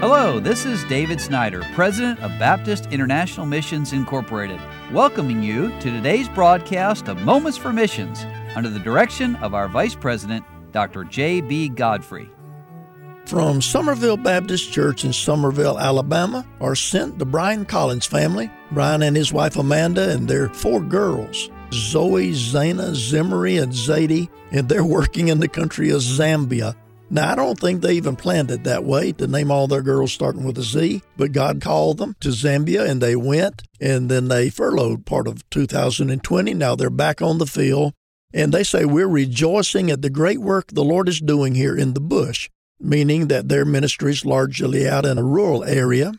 Hello, this is David Snyder, President of Baptist International Missions Incorporated, welcoming you to today's broadcast of Moments for Missions under the direction of our Vice President, Dr. J.B. Godfrey. From Somerville Baptist Church in Somerville, Alabama, are sent the Brian Collins family, Brian and his wife Amanda, and their four girls, Zoe, Zana, Zimri, and Zadie, and they're working in the country of Zambia now, I don't think they even planned it that way to name all their girls starting with a Z, but God called them to Zambia and they went and then they furloughed part of 2020. Now they're back on the field and they say, We're rejoicing at the great work the Lord is doing here in the bush, meaning that their ministry is largely out in a rural area.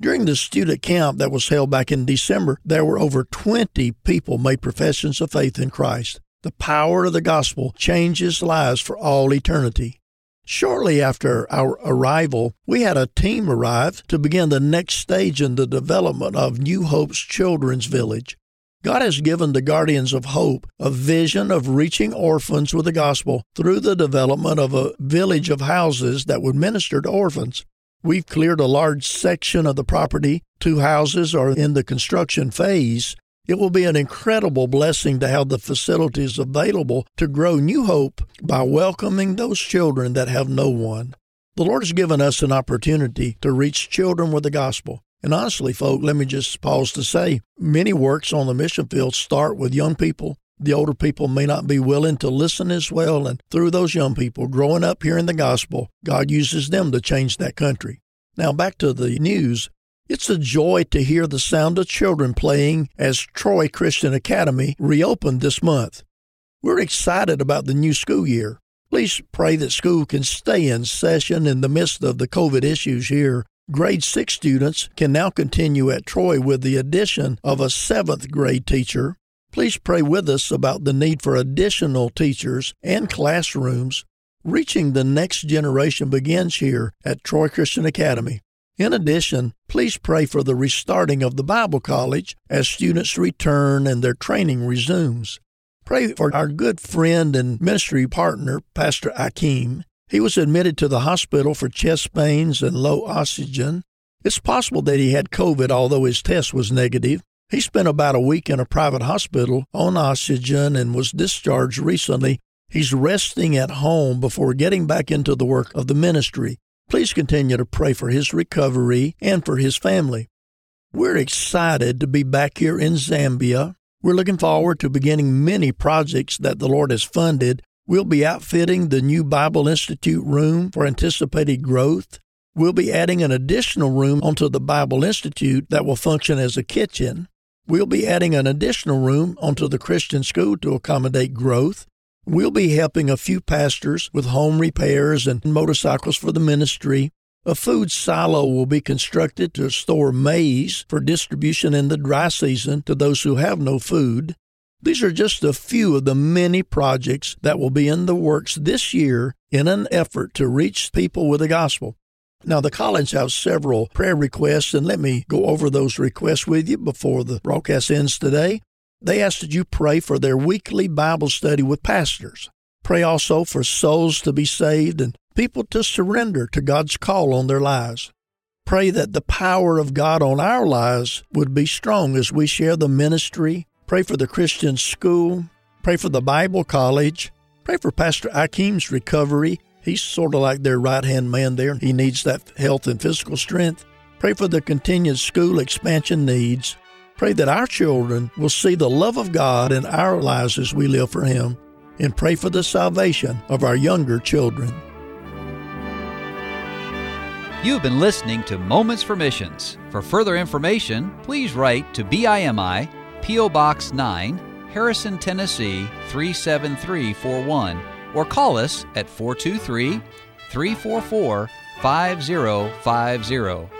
During the student camp that was held back in December, there were over 20 people made professions of faith in Christ. The power of the gospel changes lives for all eternity. Shortly after our arrival, we had a team arrive to begin the next stage in the development of New Hope's Children's Village. God has given the Guardians of Hope a vision of reaching orphans with the gospel through the development of a village of houses that would minister to orphans. We've cleared a large section of the property. Two houses are in the construction phase, it will be an incredible blessing to have the facilities available to grow New Hope by welcoming those children that have no one. The Lord has given us an opportunity to reach children with the gospel. And honestly, folks, let me just pause to say many works on the mission field start with young people. The older people may not be willing to listen as well, and through those young people growing up hearing the gospel, God uses them to change that country. Now, back to the news. It's a joy to hear the sound of children playing as Troy Christian Academy reopened this month. We're excited about the new school year. Please pray that school can stay in session in the midst of the COVID issues here. Grade 6 students can now continue at Troy with the addition of a seventh grade teacher. Please pray with us about the need for additional teachers and classrooms. Reaching the next generation begins here at Troy Christian Academy. In addition, please pray for the restarting of the Bible College as students return and their training resumes. Pray for our good friend and ministry partner, Pastor Akeem. He was admitted to the hospital for chest pains and low oxygen. It's possible that he had COVID, although his test was negative. He spent about a week in a private hospital on oxygen and was discharged recently. He's resting at home before getting back into the work of the ministry. Please continue to pray for his recovery and for his family. We're excited to be back here in Zambia. We're looking forward to beginning many projects that the Lord has funded. We'll be outfitting the new Bible Institute room for anticipated growth. We'll be adding an additional room onto the Bible Institute that will function as a kitchen. We'll be adding an additional room onto the Christian school to accommodate growth. We'll be helping a few pastors with home repairs and motorcycles for the ministry. A food silo will be constructed to store maize for distribution in the dry season to those who have no food. These are just a few of the many projects that will be in the works this year in an effort to reach people with the gospel. Now, the Collins have several prayer requests, and let me go over those requests with you before the broadcast ends today. They ask that you pray for their weekly Bible study with pastors. Pray also for souls to be saved and people to surrender to God's call on their lives. Pray that the power of God on our lives would be strong as we share the ministry. Pray for the Christian school. Pray for the Bible college. Pray for Pastor Akeem's recovery. He's sort of like their right hand man there. He needs that health and physical strength. Pray for the continued school expansion needs. Pray that our children will see the love of God in our lives as we live for Him, and pray for the salvation of our younger children. You've been listening to Moments for Missions. For further information, please write to BIMI, P.O. Box 9, Harrison, Tennessee 37341, or call us at 423 344 5050